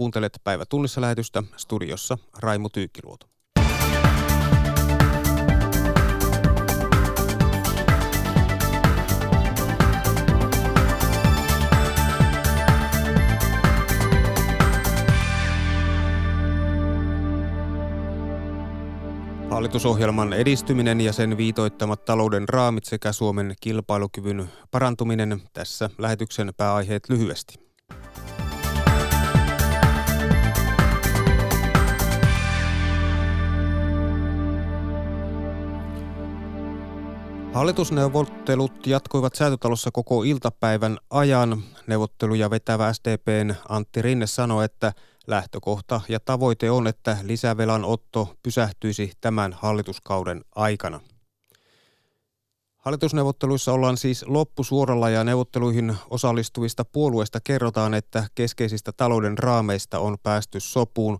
Kuuntelet päivä tunnissa lähetystä studiossa Raimu Tyykkiluoto. Hallitusohjelman edistyminen ja sen viitoittamat talouden raamit sekä Suomen kilpailukyvyn parantuminen tässä lähetyksen pääaiheet lyhyesti. Hallitusneuvottelut jatkuivat säätötalossa koko iltapäivän ajan. Neuvotteluja vetävä SDPn Antti Rinne sanoi, että – Lähtökohta ja tavoite on, että lisävelan otto pysähtyisi tämän hallituskauden aikana. Hallitusneuvotteluissa ollaan siis loppusuoralla ja neuvotteluihin osallistuvista puolueista kerrotaan, että keskeisistä talouden raameista on päästy sopuun.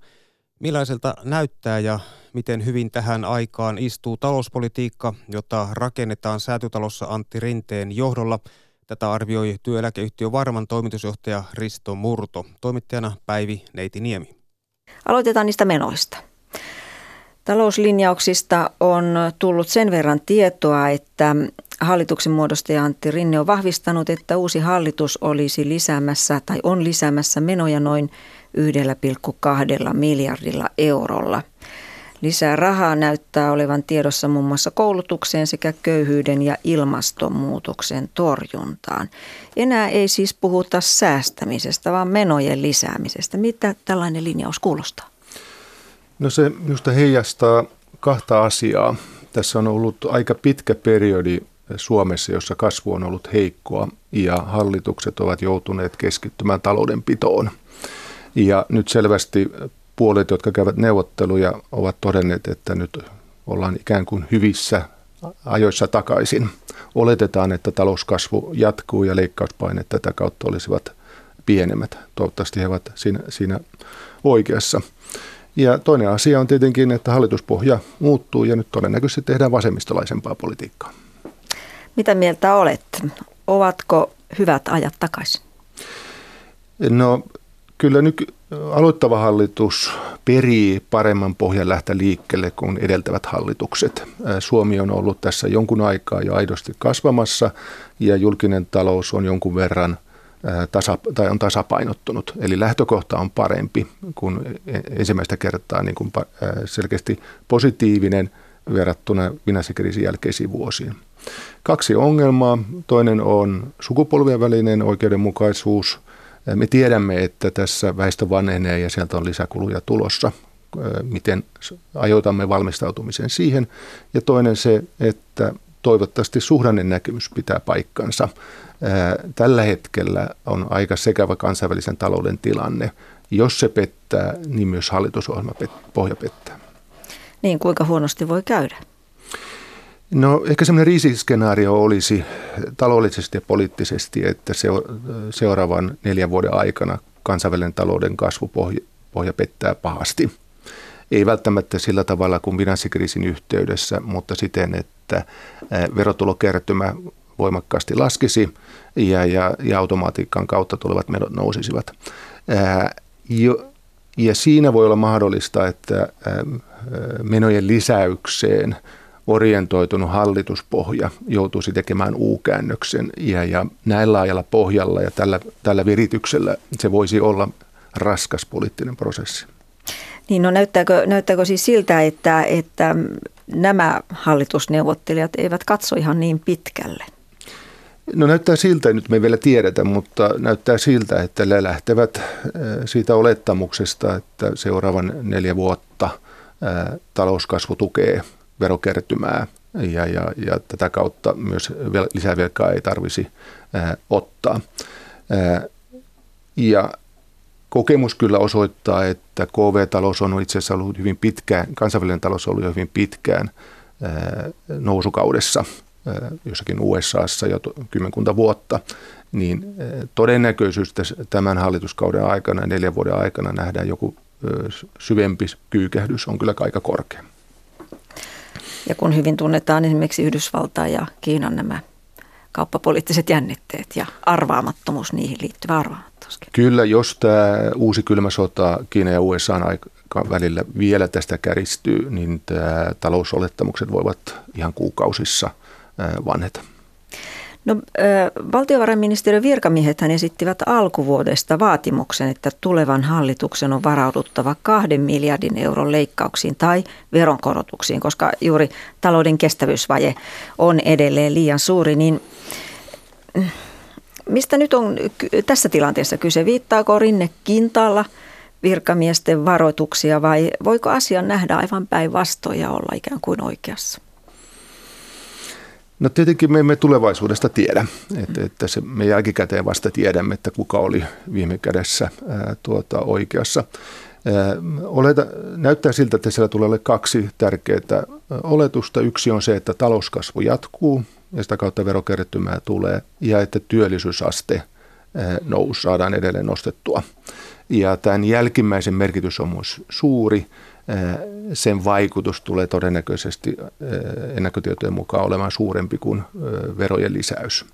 Millaiselta näyttää ja miten hyvin tähän aikaan istuu talouspolitiikka, jota rakennetaan säätytalossa Antti Rinteen johdolla – Tätä arvioi työeläkeyhtiö Varman toimitusjohtaja Risto Murto. Toimittajana Päivi Neiti Niemi. Aloitetaan niistä menoista. Talouslinjauksista on tullut sen verran tietoa, että hallituksen muodostaja Antti Rinne on vahvistanut, että uusi hallitus olisi lisäämässä tai on lisäämässä menoja noin 1,2 miljardilla eurolla. Lisää rahaa näyttää olevan tiedossa muun muassa koulutukseen sekä köyhyyden ja ilmastonmuutoksen torjuntaan. Enää ei siis puhuta säästämisestä, vaan menojen lisäämisestä. Mitä tällainen linjaus kuulostaa? No se minusta heijastaa kahta asiaa. Tässä on ollut aika pitkä periodi Suomessa, jossa kasvu on ollut heikkoa ja hallitukset ovat joutuneet keskittymään taloudenpitoon. Ja nyt selvästi puolet, jotka käyvät neuvotteluja, ovat todenneet, että nyt ollaan ikään kuin hyvissä ajoissa takaisin. Oletetaan, että talouskasvu jatkuu ja leikkauspaineet tätä kautta olisivat pienemmät. Toivottavasti he ovat siinä, siinä oikeassa. Ja toinen asia on tietenkin, että hallituspohja muuttuu ja nyt todennäköisesti tehdään vasemmistolaisempaa politiikkaa. Mitä mieltä olet? Ovatko hyvät ajat takaisin? No kyllä nyt aloittava hallitus perii paremman pohjan lähteä liikkeelle kuin edeltävät hallitukset. Suomi on ollut tässä jonkun aikaa jo aidosti kasvamassa ja julkinen talous on jonkun verran tasa, tai on tasapainottunut. Eli lähtökohta on parempi kuin e, ensimmäistä kertaa niin kuin selkeästi positiivinen verrattuna finanssikriisin jälkeisiin vuosiin. Kaksi ongelmaa. Toinen on sukupolvien välinen oikeudenmukaisuus – me tiedämme, että tässä väestö vanhenee ja sieltä on lisäkuluja tulossa. Miten ajoitamme valmistautumisen siihen. Ja toinen se, että toivottavasti suhdannen näkemys pitää paikkansa. Tällä hetkellä on aika sekava kansainvälisen talouden tilanne. Jos se pettää, niin myös hallitusohjelma pohja pettää. Niin, kuinka huonosti voi käydä? No ehkä semmoinen riisiskenaario olisi taloudellisesti ja poliittisesti, että seuraavan neljän vuoden aikana kansainvälinen talouden kasvupohja pohja pettää pahasti. Ei välttämättä sillä tavalla kuin finanssikriisin yhteydessä, mutta siten, että verotulokertymä voimakkaasti laskisi ja, ja, ja automatiikan kautta tulevat menot nousisivat. Ää, jo, ja siinä voi olla mahdollista, että menojen lisäykseen – orientoitunut hallituspohja joutuisi tekemään U-käännöksen ja, ja näillä laajalla pohjalla ja tällä, tällä virityksellä se voisi olla raskas poliittinen prosessi. Niin no näyttääkö, näyttääkö siis siltä, että, että nämä hallitusneuvottelijat eivät katso ihan niin pitkälle? No näyttää siltä, nyt me ei vielä tiedetä, mutta näyttää siltä, että ne lähtevät äh, siitä olettamuksesta, että seuraavan neljä vuotta äh, talouskasvu tukee verokertymää ja, ja, ja tätä kautta myös lisävelkaa ei tarvisi ää, ottaa. Ää, ja kokemus kyllä osoittaa, että KV-talous on itse asiassa ollut hyvin pitkään, kansainvälinen talous on ollut jo hyvin pitkään ää, nousukaudessa, jossakin USAssa jo kymmenkunta vuotta, niin todennäköisyys tämän hallituskauden aikana, neljän vuoden aikana nähdään joku syvempi kyykähdys on kyllä aika korkea. Ja kun hyvin tunnetaan esimerkiksi Yhdysvaltain ja Kiinan nämä kauppapoliittiset jännitteet ja arvaamattomuus, niihin liittyvä arvaamattomuus. Kyllä, jos tämä uusi kylmä sota Kiina ja USA välillä vielä tästä käristyy, niin talousolettamukset voivat ihan kuukausissa vanheta. No, valtiovarainministeriön virkamiehet esittivät alkuvuodesta vaatimuksen, että tulevan hallituksen on varauduttava kahden miljardin euron leikkauksiin tai veronkorotuksiin, koska juuri talouden kestävyysvaje on edelleen liian suuri. Niin mistä nyt on tässä tilanteessa kyse? Viittaako Rinne kintaalla virkamiesten varoituksia vai voiko asian nähdä aivan päinvastoin ja olla ikään kuin oikeassa? No tietenkin me emme tulevaisuudesta tiedä, että, että se, me jälkikäteen vasta tiedämme, että kuka oli viime kädessä ää, tuota, oikeassa. Ää, oleta, näyttää siltä, että siellä tulee kaksi tärkeää oletusta. Yksi on se, että talouskasvu jatkuu ja sitä kautta verokertymää tulee ja että työllisyysaste nousi, saadaan edelleen nostettua. Ja tämän jälkimmäisen merkitys on myös suuri sen vaikutus tulee todennäköisesti ennakkotietojen mukaan olemaan suurempi kuin verojen lisäys.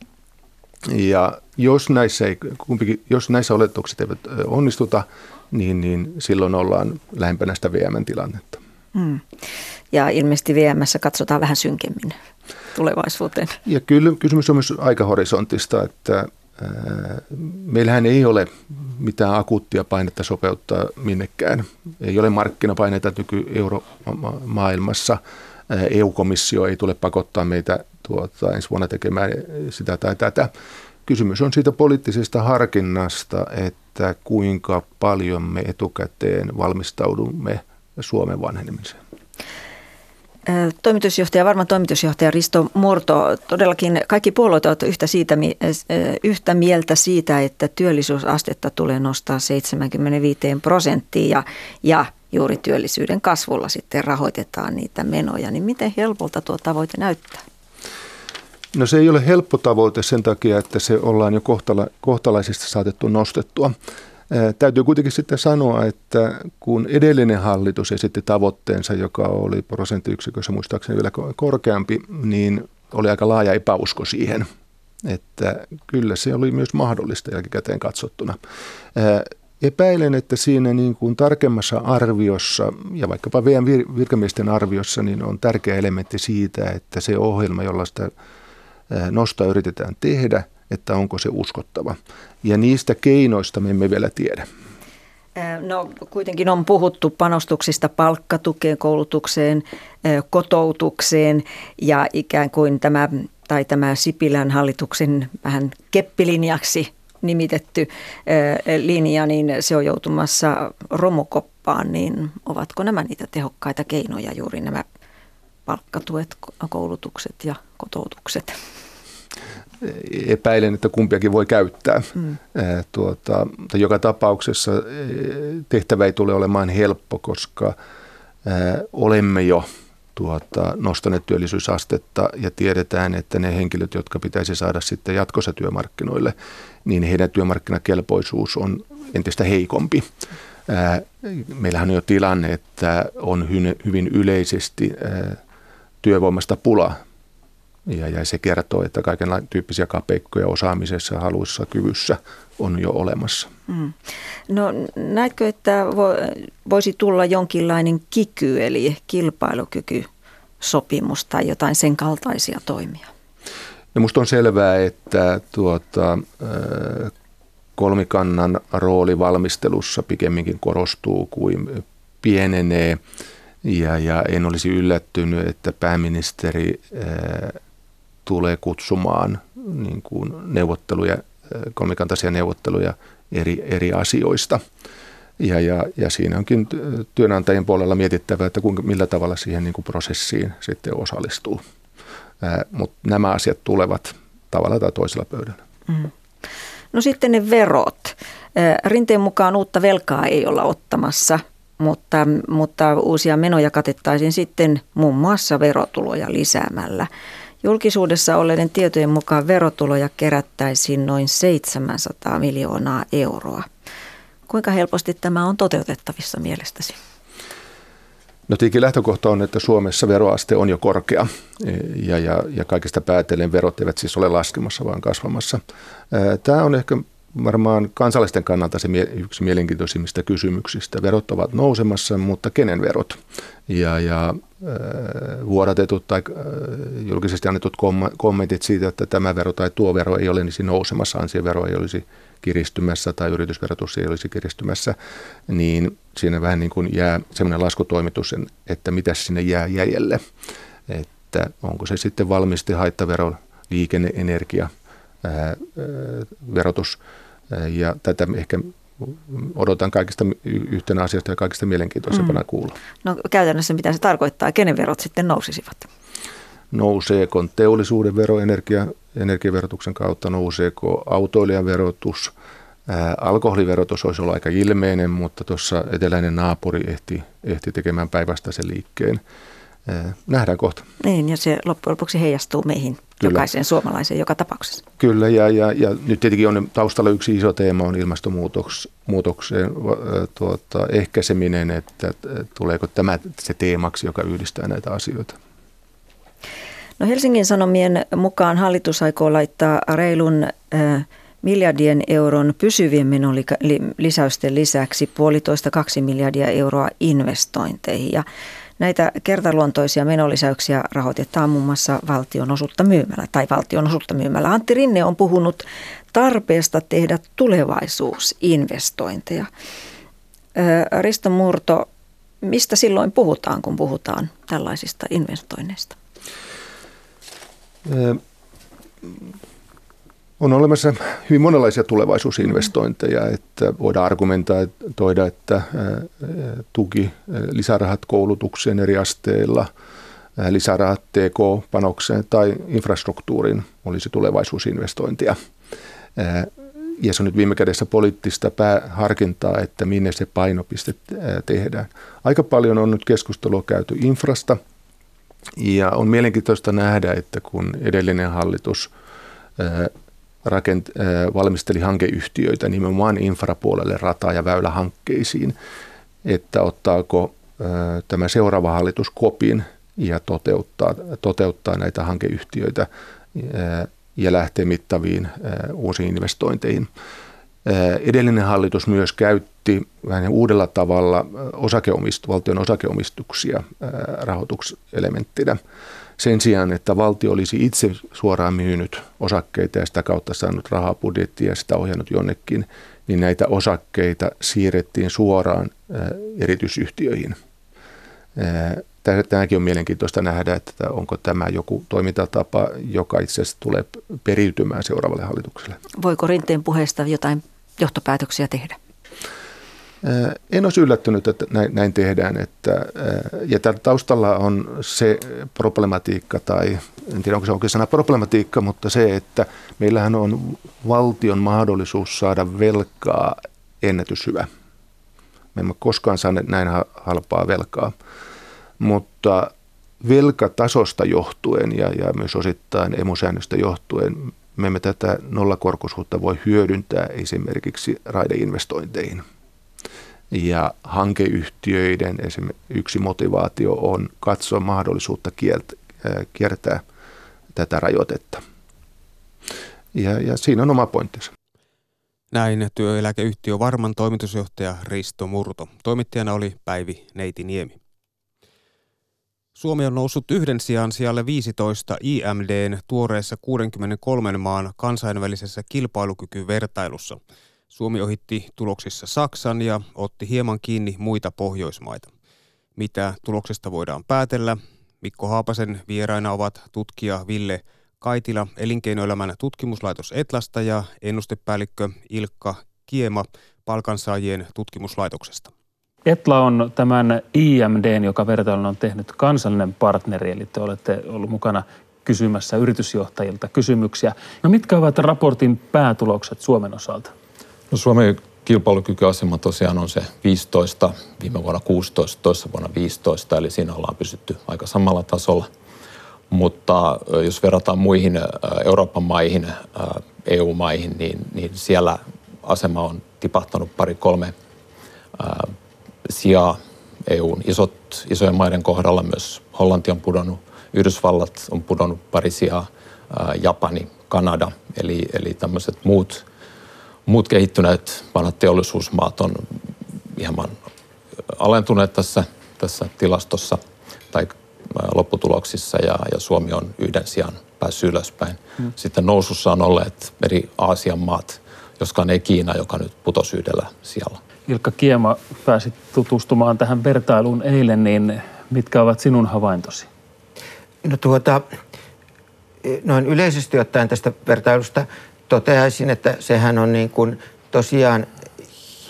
Ja jos näissä, ei, kumpikin, jos näissä oletukset eivät onnistuta, niin, niin silloin ollaan lähempänä sitä VM-tilannetta. Hmm. Ja ilmeisesti VMssä katsotaan vähän synkemmin tulevaisuuteen. Ja kyllä kysymys on myös aikahorisontista, että Meillähän ei ole mitään akuuttia painetta sopeuttaa minnekään. Ei ole markkinapaineita nyky-euromaailmassa. EU-komissio ei tule pakottaa meitä tuota, ensi vuonna tekemään sitä tai tätä. Kysymys on siitä poliittisesta harkinnasta, että kuinka paljon me etukäteen valmistaudumme Suomen vanhenemiseen. Toimitusjohtaja, varmaan toimitusjohtaja Risto Murto, todellakin kaikki puolueet ovat yhtä, siitä, yhtä mieltä siitä, että työllisyysastetta tulee nostaa 75 prosenttiin ja, ja juuri työllisyyden kasvulla sitten rahoitetaan niitä menoja. Niin miten helpolta tuo tavoite näyttää? No se ei ole helppo tavoite sen takia, että se ollaan jo kohtala, kohtalaisesti saatettu nostettua. Täytyy kuitenkin sitten sanoa, että kun edellinen hallitus esitti tavoitteensa, joka oli prosenttiyksikössä muistaakseni vielä korkeampi, niin oli aika laaja epäusko siihen, että kyllä se oli myös mahdollista jälkikäteen katsottuna. Epäilen, että siinä niin kuin tarkemmassa arviossa ja vaikkapa VM virkamiesten arviossa niin on tärkeä elementti siitä, että se ohjelma, jolla sitä nostaa yritetään tehdä – että onko se uskottava. Ja niistä keinoista me emme vielä tiedä. No kuitenkin on puhuttu panostuksista palkkatukeen, koulutukseen, kotoutukseen ja ikään kuin tämä, tai tämä Sipilän hallituksen vähän keppilinjaksi nimitetty linja, niin se on joutumassa romukoppaan, niin ovatko nämä niitä tehokkaita keinoja juuri nämä palkkatuet, koulutukset ja kotoutukset? Epäilen, että kumpiakin voi käyttää. Mm. Tuota, mutta joka tapauksessa tehtävä ei tule olemaan helppo, koska olemme jo tuota, nostaneet työllisyysastetta ja tiedetään, että ne henkilöt, jotka pitäisi saada sitten jatkossa työmarkkinoille, niin heidän työmarkkinakelpoisuus on entistä heikompi. Meillähän on jo tilanne, että on hyvin yleisesti työvoimasta pula ja, ja se kertoo, että kaiken tyyppisiä kapeikkoja osaamisessa, haluissa, kyvyssä on jo olemassa. Mm. No näetkö, että voisi tulla jonkinlainen kiky, eli kilpailukykysopimus tai jotain sen kaltaisia toimia? No musta on selvää, että tuota, kolmikannan rooli valmistelussa pikemminkin korostuu kuin pienenee. Ja, ja en olisi yllättynyt, että pääministeri tulee kutsumaan niin kuin neuvotteluja, kolmikantaisia neuvotteluja eri, eri asioista. Ja, ja, ja siinä onkin työnantajien puolella mietittävä, että kuinka, millä tavalla siihen niin kuin prosessiin sitten osallistuu. Mutta nämä asiat tulevat tavalla tai toisella pöydällä. Mm. No sitten ne verot. Rinteen mukaan uutta velkaa ei olla ottamassa, mutta, mutta uusia menoja katettaisiin sitten muun muassa verotuloja lisäämällä. Julkisuudessa olleiden tietojen mukaan verotuloja kerättäisiin noin 700 miljoonaa euroa. Kuinka helposti tämä on toteutettavissa mielestäsi? No tietenkin lähtökohta on, että Suomessa veroaste on jo korkea ja, ja, ja kaikista päätellen verot eivät siis ole laskemassa, vaan kasvamassa. Tämä on ehkä varmaan kansalaisten kannalta se yksi mielenkiintoisimmista kysymyksistä. Verot ovat nousemassa, mutta kenen verot? Ja, ja vuodatetut tai julkisesti annetut kommentit siitä, että tämä vero tai tuo vero ei ole niin nousemassa, ansiovero ei olisi kiristymässä tai yritysverotus ei olisi kiristymässä, niin siinä vähän niin kuin jää sellainen laskutoimitus, että mitä sinne jää jäljelle. Että onko se sitten valmisti haittavero, liikenne, energia, verotus ja tätä ehkä odotan kaikista yhtenä asiasta ja kaikista mielenkiintoisempana mm. kuulla. No käytännössä mitä se tarkoittaa, kenen verot sitten nousisivat? Nouseeko teollisuuden vero energia, energiaverotuksen kautta, nouseeko autoilijan verotus, Ää, alkoholiverotus olisi ollut aika ilmeinen, mutta tuossa eteläinen naapuri ehti, ehti tekemään päinvastaisen liikkeen. Ää, nähdään kohta. Niin, ja se loppujen lopuksi heijastuu meihin, Kyllä. jokaiseen suomalaiseen joka tapauksessa. Kyllä, ja, ja, ja nyt tietenkin on taustalla yksi iso teema on ilmastonmuutoksen tuota, ehkäiseminen, että tuleeko tämä se teemaksi, joka yhdistää näitä asioita. No Helsingin Sanomien mukaan hallitus aikoo laittaa reilun äh, miljardien euron pysyvien menolisäysten lisäksi puolitoista kaksi miljardia euroa investointeihin. Ja näitä kertaluontoisia menolisäyksiä rahoitetaan muun muassa valtion osuutta myymällä tai valtion osuutta myymällä. Antti Rinne on puhunut tarpeesta tehdä tulevaisuusinvestointeja. Risto Murto, mistä silloin puhutaan, kun puhutaan tällaisista investoinneista? On olemassa hyvin monenlaisia tulevaisuusinvestointeja, että voidaan argumentoida, että tuki, lisärahat koulutukseen eri asteilla, lisärahat TK-panokseen tai infrastruktuuriin olisi tulevaisuusinvestointia. Ja se on nyt viime kädessä poliittista pääharkintaa, että minne se painopiste tehdään. Aika paljon on nyt keskustelua käyty infrasta ja on mielenkiintoista nähdä, että kun edellinen hallitus rakent, valmisteli hankeyhtiöitä nimenomaan infrapuolelle rata- ja väylähankkeisiin, että ottaako tämä seuraava hallitus kopin ja toteuttaa, toteuttaa näitä hankeyhtiöitä ja lähtee mittaviin uusiin investointeihin. Edellinen hallitus myös käytti vähän uudella tavalla osakeomist, valtion osakeomistuksia rahoitukselementtinä sen sijaan, että valtio olisi itse suoraan myynyt osakkeita ja sitä kautta saanut rahaa budjettia ja sitä ohjannut jonnekin, niin näitä osakkeita siirrettiin suoraan erityisyhtiöihin. Tämäkin on mielenkiintoista nähdä, että onko tämä joku toimintatapa, joka itse asiassa tulee periytymään seuraavalle hallitukselle. Voiko Rinteen puheesta jotain johtopäätöksiä tehdä? En olisi yllättynyt, että näin, tehdään. Että, ja tällä taustalla on se problematiikka, tai en tiedä onko se oikein sana problematiikka, mutta se, että meillähän on valtion mahdollisuus saada velkaa ennätyshyvä. Me emme koskaan saaneet näin halpaa velkaa, mutta velkatasosta johtuen ja, ja myös osittain emusäännöstä johtuen me emme tätä nollakorkoisuutta voi hyödyntää esimerkiksi raideinvestointeihin – ja hankeyhtiöiden yksi motivaatio on katsoa mahdollisuutta kiertää tätä rajoitetta. Ja, ja siinä on oma pointtinsa. Näin työeläkeyhtiö Varman toimitusjohtaja Risto Murto. Toimittajana oli Päivi Neitiniemi. Suomi on noussut yhden sijaan sijalle 15 IMDn tuoreessa 63 maan kansainvälisessä kilpailukykyvertailussa – Suomi ohitti tuloksissa Saksan ja otti hieman kiinni muita Pohjoismaita. Mitä tuloksesta voidaan päätellä? Mikko Haapasen vieraina ovat tutkija Ville Kaitila elinkeinoelämän tutkimuslaitos Etlasta ja ennustepäällikkö Ilkka Kiema palkansaajien tutkimuslaitoksesta. Etla on tämän IMD, joka vertailun on tehnyt kansallinen partneri, eli te olette ollut mukana kysymässä yritysjohtajilta kysymyksiä. No mitkä ovat raportin päätulokset Suomen osalta? No Suomen kilpailukykyasema tosiaan on se 15, viime vuonna 16, toissa vuonna 15, eli siinä ollaan pysytty aika samalla tasolla. Mutta jos verrataan muihin Euroopan maihin, EU-maihin, niin, niin siellä asema on tipahtanut pari kolme sijaa EUn isot, isojen maiden kohdalla myös Hollanti on pudonnut, Yhdysvallat on pudonnut pari sijaa, Japani, Kanada, eli, eli tämmöiset muut, muut kehittyneet vanhat teollisuusmaat on hieman alentuneet tässä, tässä tilastossa tai lopputuloksissa ja, ja Suomi on yhden sijaan päässyt ylöspäin. Hmm. Sitten nousussa on olleet eri Aasian maat, joskaan ei Kiina, joka nyt putosi yhdellä siellä. Ilkka Kiema, pääsit tutustumaan tähän vertailuun eilen, niin mitkä ovat sinun havaintosi? No tuota, noin yleisesti ottaen tästä vertailusta toteaisin, että sehän on niin kuin tosiaan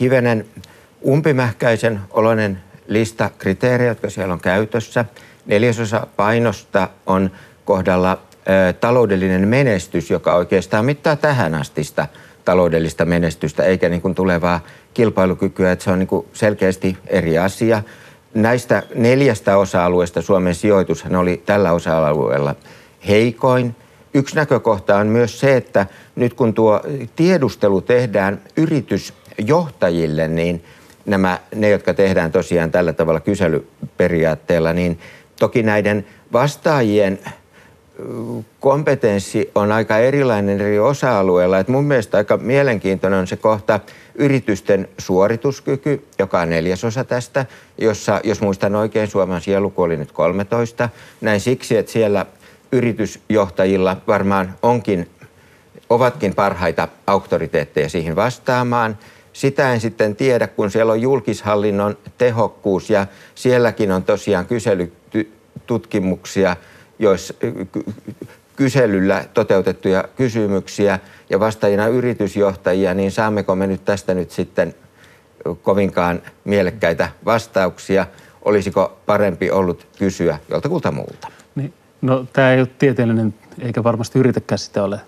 hivenen umpimähkäisen oloinen lista kriteerejä, jotka siellä on käytössä. Neljäsosa painosta on kohdalla taloudellinen menestys, joka oikeastaan mittaa tähän astista taloudellista menestystä, eikä niin kuin tulevaa kilpailukykyä, että se on niin kuin selkeästi eri asia. Näistä neljästä osa-alueesta Suomen sijoitus oli tällä osa-alueella heikoin. Yksi näkökohta on myös se, että nyt kun tuo tiedustelu tehdään yritysjohtajille, niin nämä, ne, jotka tehdään tosiaan tällä tavalla kyselyperiaatteella, niin toki näiden vastaajien kompetenssi on aika erilainen eri osa-alueilla. Et mun mielestä aika mielenkiintoinen on se kohta yritysten suorituskyky, joka on neljäsosa tästä, jossa, jos muistan oikein, Suomen sieluku oli nyt 13. Näin siksi, että siellä yritysjohtajilla varmaan onkin, ovatkin parhaita auktoriteetteja siihen vastaamaan. Sitä en sitten tiedä, kun siellä on julkishallinnon tehokkuus ja sielläkin on tosiaan kyselytutkimuksia – joissa kyselyllä toteutettuja kysymyksiä ja vastaajina yritysjohtajia, niin saammeko me nyt tästä nyt sitten kovinkaan mielekkäitä vastauksia? Olisiko parempi ollut kysyä joltakulta muulta? No tämä ei ole tieteellinen, eikä varmasti yritäkään sitä ole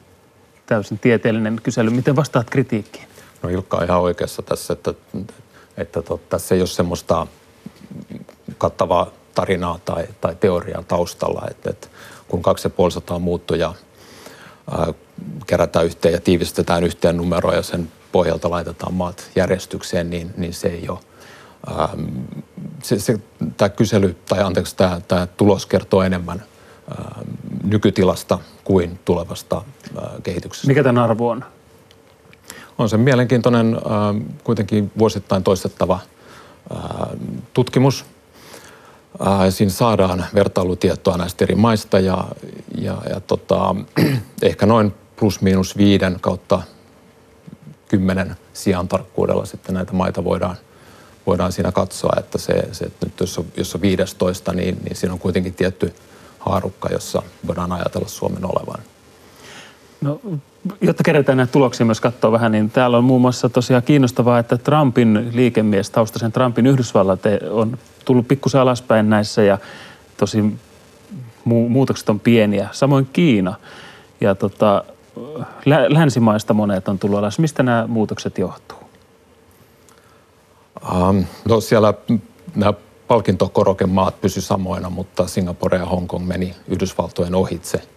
täysin tieteellinen kysely. Miten vastaat kritiikkiin? No Ilkka on ihan oikeassa tässä, että, että to, tässä ei ole semmoista kattavaa tarinaa tai, tai teoriaa taustalla, että, että kun 2500 muuttujaa ää, kerätään yhteen ja tiivistetään yhteen numeroa ja sen pohjalta laitetaan maat järjestykseen, niin, niin se ei ole. Se, se, tämä kysely, tai anteeksi, tämä, tämä tulos kertoo enemmän nykytilasta kuin tulevasta ää, kehityksestä. Mikä tämän arvo on? On se mielenkiintoinen, ää, kuitenkin vuosittain toistettava tutkimus – siinä saadaan vertailutietoa näistä eri maista ja, ja, ja tota, ehkä noin plus miinus viiden kautta kymmenen sijaan tarkkuudella sitten näitä maita voidaan, voidaan siinä katsoa, että se, se että nyt jos on, jos on 15, niin, niin siinä on kuitenkin tietty haarukka, jossa voidaan ajatella Suomen olevan. No, jotta kerätään näitä tuloksia myös katsoa vähän, niin täällä on muun muassa tosiaan kiinnostavaa, että Trumpin liikemies, taustaisen Trumpin Yhdysvallat on tullut pikkusen alaspäin näissä ja tosi mu- muutokset on pieniä. Samoin Kiina ja tota, lä- länsimaista monet on tullut alas. Mistä nämä muutokset johtuu? Um, no siellä nämä palkintokorokemaat pysy samoina, mutta Singapore ja Hongkong meni Yhdysvaltojen ohitse.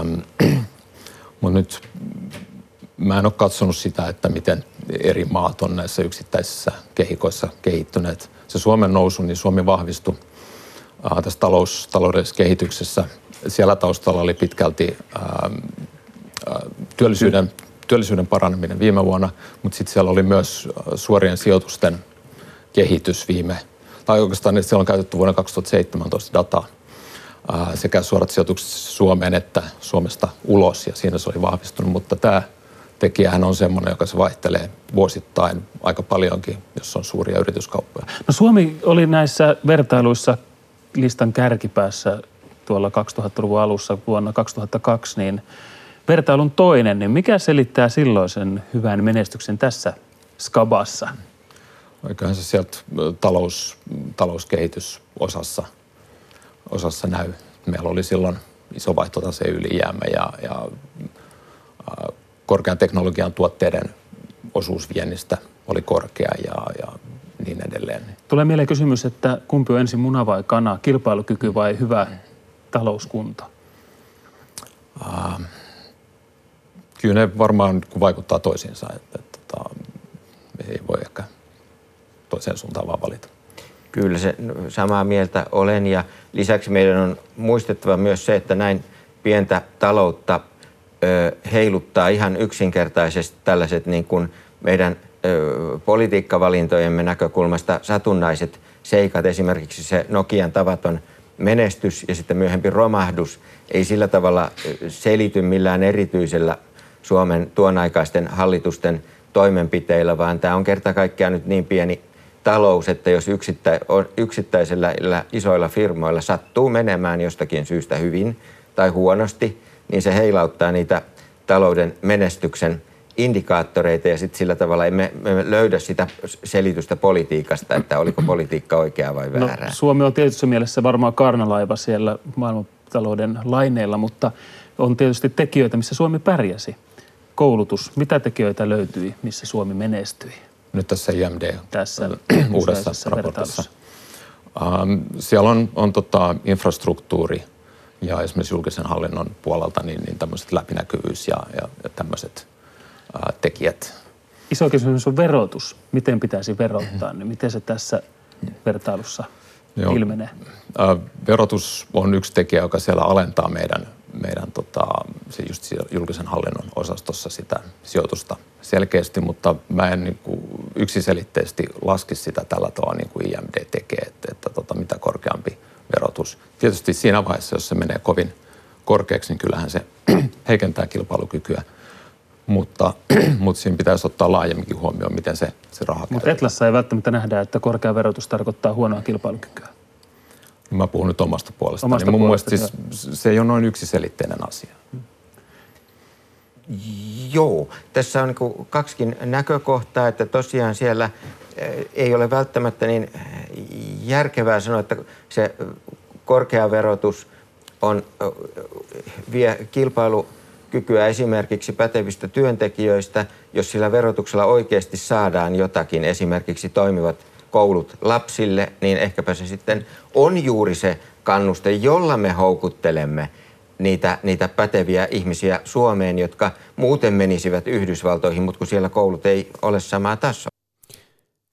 Um, mutta nyt mä en ole katsonut sitä, että miten eri maat on näissä yksittäisissä kehikoissa kehittyneet. Se Suomen nousu, niin Suomi vahvistui äh, tässä talous, taloudellisessa kehityksessä. Siellä taustalla oli pitkälti äh, äh, työllisyyden, työllisyyden paraneminen viime vuonna, mutta sitten siellä oli myös suorien sijoitusten kehitys viime, tai oikeastaan siellä on käytetty vuonna 2017 dataa sekä suorat sijoitukset Suomeen että Suomesta ulos ja siinä se oli vahvistunut, mutta tämä tekijähän on semmoinen, joka se vaihtelee vuosittain aika paljonkin, jos on suuria yrityskauppoja. No Suomi oli näissä vertailuissa listan kärkipäässä tuolla 2000-luvun alussa vuonna 2002, niin vertailun toinen, niin mikä selittää silloisen hyvän menestyksen tässä skabassa? Oikein se sieltä talous, talouskehitysosassa osassa näy. Meillä oli silloin iso vaihtotase ylijäämä ja, ja korkean teknologian tuotteiden osuus viennistä oli korkea ja, ja niin edelleen. Tulee mieleen kysymys, että kumpi on ensin muna vai kana, kilpailukyky vai hyvä talouskunto? Uh, kyllä ne varmaan vaikuttaa toisiinsa, että, että, että ei voi ehkä toiseen suuntaan vaan valita. Kyllä se samaa mieltä olen ja lisäksi meidän on muistettava myös se, että näin pientä taloutta ö, heiluttaa ihan yksinkertaisesti tällaiset niin kuin meidän ö, politiikkavalintojemme näkökulmasta satunnaiset seikat, esimerkiksi se Nokian tavaton menestys ja sitten myöhempi romahdus ei sillä tavalla selity millään erityisellä Suomen tuonaikaisten hallitusten toimenpiteillä, vaan tämä on kerta kaikkiaan nyt niin pieni talous, että jos yksittä, yksittäisillä isoilla firmoilla sattuu menemään jostakin syystä hyvin tai huonosti, niin se heilauttaa niitä talouden menestyksen indikaattoreita ja sitten sillä tavalla emme, emme löydä sitä selitystä politiikasta, että oliko politiikka oikea vai väärää. No, Suomi on tietysti mielessä varmaan karnalaiva siellä maailmantalouden laineilla, mutta on tietysti tekijöitä, missä Suomi pärjäsi. Koulutus, mitä tekijöitä löytyi, missä Suomi menestyi? Nyt tässä IMD tässä uudessa raportissa. Um, siellä on, on tota infrastruktuuri ja esimerkiksi julkisen hallinnon puolelta niin, niin tämmöiset läpinäkyvyys ja, ja, ja tämmöiset uh, tekijät. Iso kysymys on verotus. Miten pitäisi verottaa? Niin miten se tässä vertailussa Joo. ilmenee? Uh, verotus on yksi tekijä, joka siellä alentaa meidän meidän tota, se just julkisen hallinnon osastossa sitä sijoitusta selkeästi, mutta mä en niin kuin yksiselitteisesti laski sitä tällä tavalla niin kuin IMD tekee, että, että tota, mitä korkeampi verotus. Tietysti siinä vaiheessa, jos se menee kovin korkeaksi, niin kyllähän se heikentää kilpailukykyä. Mutta, mutta siinä pitäisi ottaa laajemminkin huomioon, miten se, se raha Mutta Etlassa ei välttämättä nähdä, että korkea verotus tarkoittaa huonoa kilpailukykyä. Mä puhun nyt omasta puolestani. Omasta mun puolesta, mielestä siis se ei ole noin yksiselitteinen asia. Joo, tässä on niin kaksikin näkökohtaa, että tosiaan siellä eh, ei ole välttämättä niin järkevää sanoa, että se korkea verotus on, eh, vie kilpailukykyä esimerkiksi pätevistä työntekijöistä, jos sillä verotuksella oikeasti saadaan jotakin, esimerkiksi toimivat – koulut lapsille, niin ehkäpä se sitten on juuri se kannuste, jolla me houkuttelemme niitä, niitä päteviä ihmisiä Suomeen, jotka muuten menisivät Yhdysvaltoihin, mutta kun siellä koulut ei ole samaa tasoa.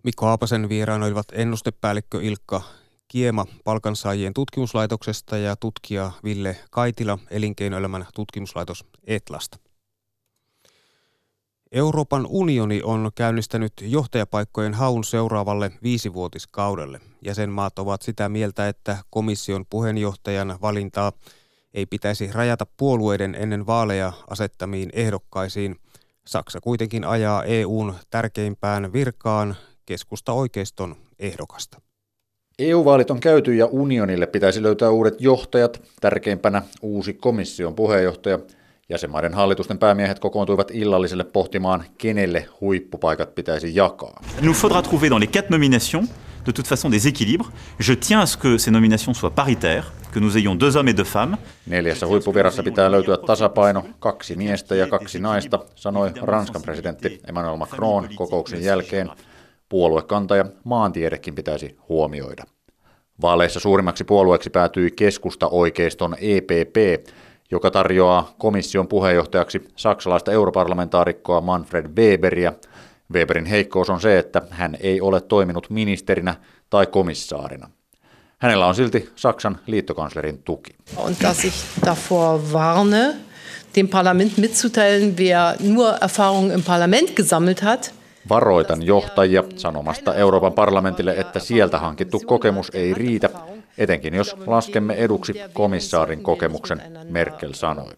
Mikko Aapasen vieraana olivat ennustepäällikkö Ilkka Kiema palkansaajien tutkimuslaitoksesta ja tutkija Ville Kaitila elinkeinoelämän tutkimuslaitos Etlasta. Euroopan unioni on käynnistänyt johtajapaikkojen haun seuraavalle viisivuotiskaudelle. Jäsenmaat ovat sitä mieltä, että komission puheenjohtajan valintaa ei pitäisi rajata puolueiden ennen vaaleja asettamiin ehdokkaisiin. Saksa kuitenkin ajaa EUn tärkeimpään virkaan keskusta oikeiston ehdokasta. EU-vaalit on käyty ja unionille pitäisi löytää uudet johtajat, tärkeimpänä uusi komission puheenjohtaja – Jäsenmaiden hallitusten päämiehet kokoontuivat illalliselle pohtimaan, kenelle huippupaikat pitäisi jakaa. Nous faudra trouver dans les quatre nominations de toute façon des équilibres. Je tiens à ce que ces nominations soient paritaires, que nous ayons deux hommes et deux femmes. Neljässä huippuvirassa pitää löytyä tasapaino, kaksi miestä ja kaksi naista, sanoi Ranskan presidentti Emmanuel Macron kokouksen jälkeen. Puoluekanta ja maantiedekin pitäisi huomioida. Vaaleissa suurimmaksi puolueeksi päätyi keskusta oikeiston EPP, joka tarjoaa komission puheenjohtajaksi saksalaista europarlamentaarikkoa Manfred Weberia. Weberin heikkous on se, että hän ei ole toiminut ministerinä tai komissaarina. Hänellä on silti Saksan liittokanslerin tuki. Und dass ich davor warne, dem Parlament mitzuteilen, wer nur Erfahrung im Parlament gesammelt hat, Varoitan johtajia sanomasta Euroopan parlamentille, että sieltä hankittu kokemus ei riitä, etenkin jos laskemme eduksi komissaarin kokemuksen, Merkel sanoi.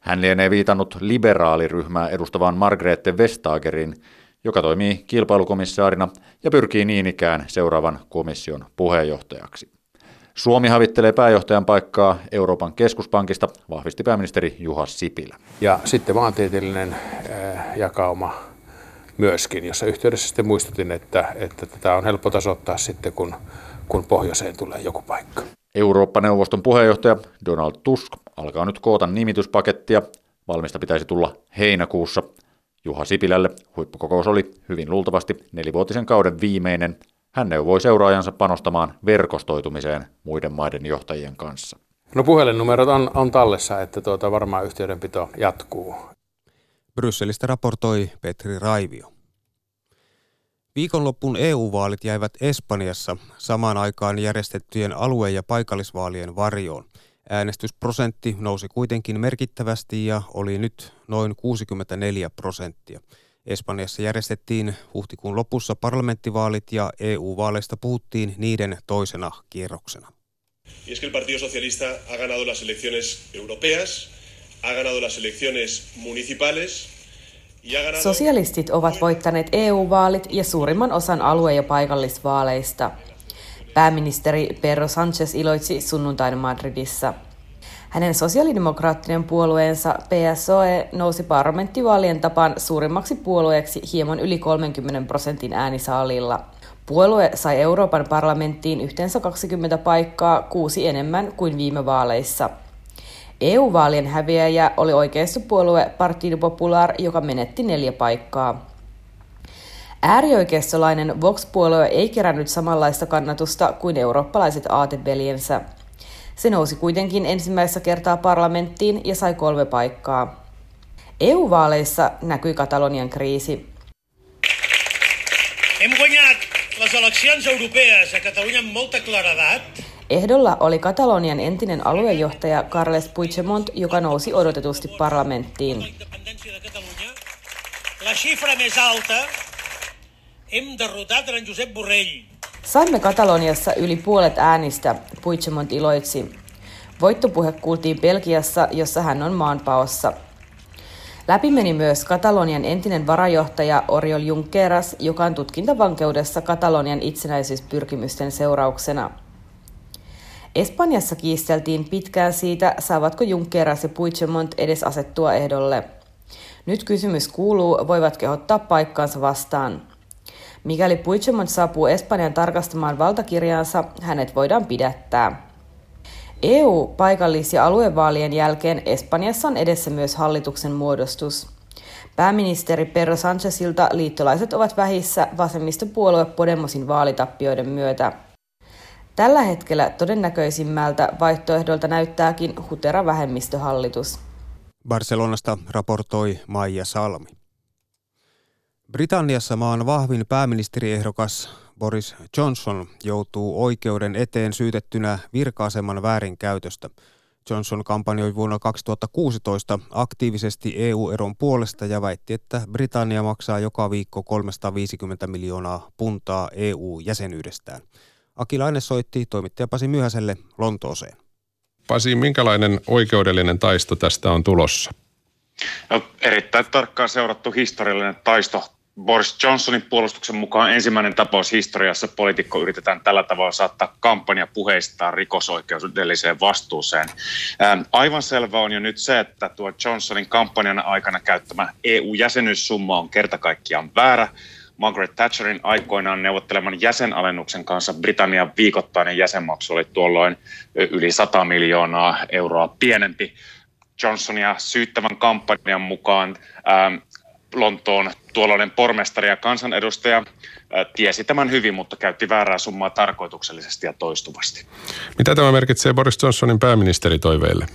Hän lienee viitannut liberaaliryhmää edustavaan Margrethe Vestagerin, joka toimii kilpailukomissaarina ja pyrkii niin ikään seuraavan komission puheenjohtajaksi. Suomi havittelee pääjohtajan paikkaa Euroopan keskuspankista, vahvisti pääministeri Juha Sipilä. Ja sitten maantieteellinen äh, jakauma myöskin, jossa yhteydessä sitten muistutin, että, että tätä on helppo tasoittaa sitten, kun kun pohjoiseen tulee joku paikka. Eurooppa-neuvoston puheenjohtaja Donald Tusk alkaa nyt koota nimityspakettia. Valmista pitäisi tulla heinäkuussa. Juha Sipilälle huippukokous oli hyvin luultavasti nelivuotisen kauden viimeinen. Hän neuvoi seuraajansa panostamaan verkostoitumiseen muiden maiden johtajien kanssa. No puhelinnumerot on, on tallessa, että tuota varmaan yhteydenpito jatkuu. Brysselistä raportoi Petri Raivio. Viikonloppuun EU-vaalit jäivät Espanjassa samaan aikaan järjestettyjen alue- ja paikallisvaalien varjoon. Äänestysprosentti nousi kuitenkin merkittävästi ja oli nyt noin 64 prosenttia. Espanjassa järjestettiin huhtikuun lopussa parlamenttivaalit ja EU-vaaleista puhuttiin niiden toisena kierroksena. Es que el Partido Socialista ha ganado las elecciones europeas, ha ganado las elecciones municipales Sosialistit ovat voittaneet EU-vaalit ja suurimman osan alue- ja paikallisvaaleista. Pääministeri Pedro Sánchez iloitsi sunnuntaina Madridissa. Hänen sosiaalidemokraattinen puolueensa PSOE nousi parlamenttivaalien tapaan suurimmaksi puolueeksi hieman yli 30 prosentin äänisaalilla. Puolue sai Euroopan parlamenttiin yhteensä 20 paikkaa, kuusi enemmän kuin viime vaaleissa – EU-vaalien häviäjä oli oikeistopuolue Partido Popular, joka menetti neljä paikkaa. Äärioikeistolainen Vox-puolue ei kerännyt samanlaista kannatusta kuin eurooppalaiset aateveljensä. Se nousi kuitenkin ensimmäistä kertaa parlamenttiin ja sai kolme paikkaa. EU-vaaleissa näkyi Katalonian kriisi. Hem guanyat les eleccions europees a Catalunya amb molta claredat, Ehdolla oli Katalonian entinen aluejohtaja Carles Puigdemont, joka nousi odotetusti parlamenttiin. Saimme Kataloniassa yli puolet äänistä, Puigdemont iloitsi. Voittopuhe kuultiin Belgiassa, jossa hän on maanpaossa. Läpi meni myös Katalonian entinen varajohtaja Oriol Junqueras, joka on tutkintavankeudessa Katalonian itsenäisyyspyrkimysten seurauksena. Espanjassa kiisteltiin pitkään siitä, saavatko Junqueras ja Puigdemont edes asettua ehdolle. Nyt kysymys kuuluu, voivat kehottaa paikkaansa vastaan. Mikäli Puigdemont saapuu Espanjan tarkastamaan valtakirjaansa, hänet voidaan pidättää. EU-paikallis- ja aluevaalien jälkeen Espanjassa on edessä myös hallituksen muodostus. Pääministeri Pedro Sánchezilta liittolaiset ovat vähissä vasemmistopuolue Podemosin vaalitappioiden myötä. Tällä hetkellä todennäköisimmältä vaihtoehdolta näyttääkin hutera vähemmistöhallitus. Barcelonasta raportoi Maija Salmi. Britanniassa maan vahvin pääministeriehdokas Boris Johnson joutuu oikeuden eteen syytettynä virka-aseman väärinkäytöstä. Johnson kampanjoi vuonna 2016 aktiivisesti EU-eron puolesta ja väitti, että Britannia maksaa joka viikko 350 miljoonaa puntaa EU-jäsenyydestään. Akilainen soitti toimittaja Pasi Myhäselle Lontooseen. Pasi, minkälainen oikeudellinen taisto tästä on tulossa? No, erittäin tarkkaan seurattu historiallinen taisto. Boris Johnsonin puolustuksen mukaan ensimmäinen tapaus historiassa poliitikko yritetään tällä tavalla saattaa kampanja puheistaan rikosoikeudelliseen vastuuseen. Ähm, aivan selvä on jo nyt se, että tuo Johnsonin kampanjan aikana käyttämä EU-jäsenyyssumma on kertakaikkiaan väärä Margaret Thatcherin aikoinaan neuvotteleman jäsenalennuksen kanssa Britannian viikoittainen jäsenmaksu oli tuolloin yli 100 miljoonaa euroa pienempi. Johnsonia syyttävän kampanjan mukaan ähm, Lontoon tuolloinen pormestari ja kansanedustaja äh, tiesi tämän hyvin, mutta käytti väärää summaa tarkoituksellisesti ja toistuvasti. Mitä tämä merkitsee Boris Johnsonin pääministeritoiveille?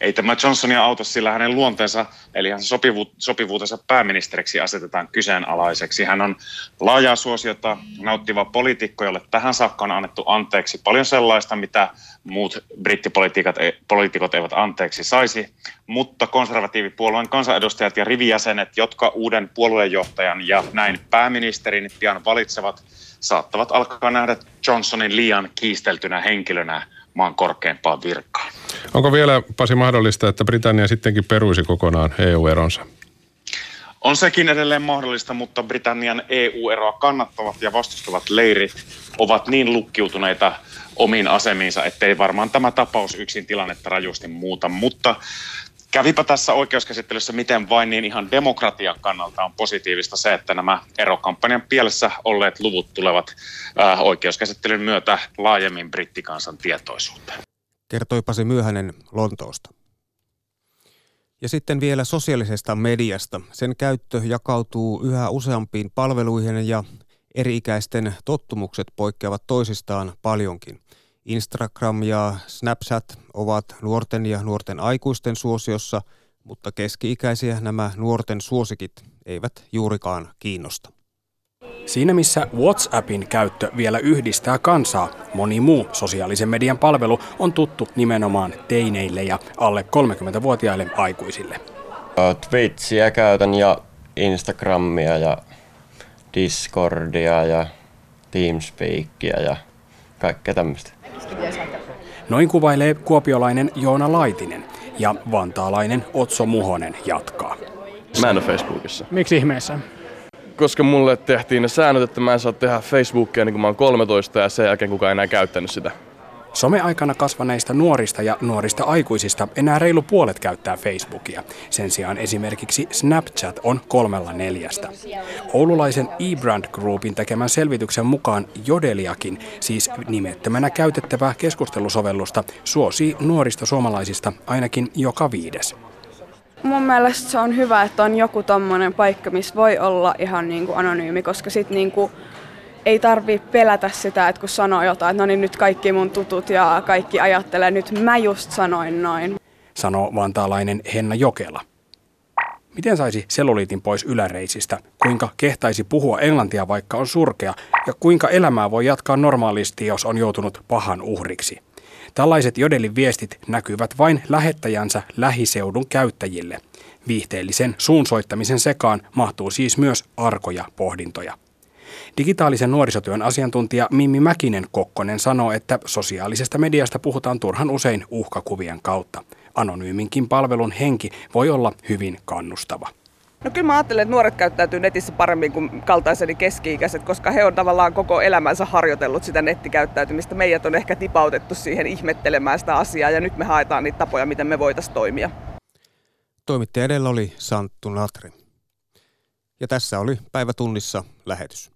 Ei tämä Johnsonia auta, sillä hänen luonteensa, eli hänen sopivu- sopivuutensa pääministeriksi asetetaan kyseenalaiseksi. Hän on laajaa suosiota nauttiva poliitikko, jolle tähän saakka on annettu anteeksi paljon sellaista, mitä muut brittipoliitikot eivät anteeksi saisi, mutta konservatiivipuolueen kansanedustajat ja rivijäsenet, jotka uuden puoluejohtajan ja näin pääministerin pian valitsevat, saattavat alkaa nähdä Johnsonin liian kiisteltynä henkilönä maan korkeimpaan virkaan. Onko vielä, Pasi, mahdollista, että Britannia sittenkin peruisi kokonaan EU-eronsa? On sekin edelleen mahdollista, mutta Britannian EU-eroa kannattavat ja vastustavat leirit ovat niin lukkiutuneita omiin asemiinsa, ettei varmaan tämä tapaus yksin tilannetta rajusti muuta. Mutta Kävipä tässä oikeuskäsittelyssä miten vain, niin ihan demokratian kannalta on positiivista se, että nämä erokampanjan pielessä olleet luvut tulevat äh, oikeuskäsittelyn myötä laajemmin brittikansan tietoisuuteen. Kertoi Pasi Myöhänen Lontoosta. Ja sitten vielä sosiaalisesta mediasta. Sen käyttö jakautuu yhä useampiin palveluihin ja eri-ikäisten tottumukset poikkeavat toisistaan paljonkin. Instagram ja Snapchat ovat nuorten ja nuorten aikuisten suosiossa, mutta keski-ikäisiä nämä nuorten suosikit eivät juurikaan kiinnosta. Siinä missä WhatsAppin käyttö vielä yhdistää kansaa, moni muu sosiaalisen median palvelu on tuttu nimenomaan teineille ja alle 30-vuotiaille aikuisille. Twitchiä käytän ja Instagramia ja Discordia ja Teamspeakia ja kaikkea tämmöistä. Noin kuvailee kuopiolainen Joona Laitinen ja vantaalainen Otso Muhonen jatkaa. Mä en ole Facebookissa. Miksi ihmeessä? Koska mulle tehtiin ne säännöt, että mä en saa tehdä Facebookia niin kun mä oon 13 ja sen jälkeen kukaan enää käyttänyt sitä. Someaikana kasvaneista nuorista ja nuorista aikuisista enää reilu puolet käyttää Facebookia. Sen sijaan esimerkiksi Snapchat on kolmella neljästä. Oululaisen eBrand Groupin tekemän selvityksen mukaan Jodeliakin, siis nimettömänä käytettävää keskustelusovellusta, suosii nuorista suomalaisista ainakin joka viides. Mun mielestä se on hyvä, että on joku tommonen paikka, missä voi olla ihan niin kuin anonyymi, koska sit niin kuin ei tarvi pelätä sitä, että kun sanoo jotain, että no niin nyt kaikki mun tutut ja kaikki ajattelee, nyt mä just sanoin noin. Sanoo vantaalainen Henna Jokela. Miten saisi seluliitin pois yläreisistä? Kuinka kehtaisi puhua englantia, vaikka on surkea? Ja kuinka elämää voi jatkaa normaalisti, jos on joutunut pahan uhriksi? Tällaiset jodelin viestit näkyvät vain lähettäjänsä lähiseudun käyttäjille. Viihteellisen suunsoittamisen sekaan mahtuu siis myös arkoja pohdintoja. Digitaalisen nuorisotyön asiantuntija Mimmi Mäkinen Kokkonen sanoo, että sosiaalisesta mediasta puhutaan turhan usein uhkakuvien kautta. Anonyyminkin palvelun henki voi olla hyvin kannustava. No kyllä mä ajattelen, että nuoret käyttäytyy netissä paremmin kuin kaltaiseni keski-ikäiset, koska he on tavallaan koko elämänsä harjoitellut sitä nettikäyttäytymistä. Meidät on ehkä tipautettu siihen ihmettelemään sitä asiaa ja nyt me haetaan niitä tapoja, miten me voitaisiin toimia. Toimittaja edellä oli Santtu Natri. Ja tässä oli päivätunnissa lähetys.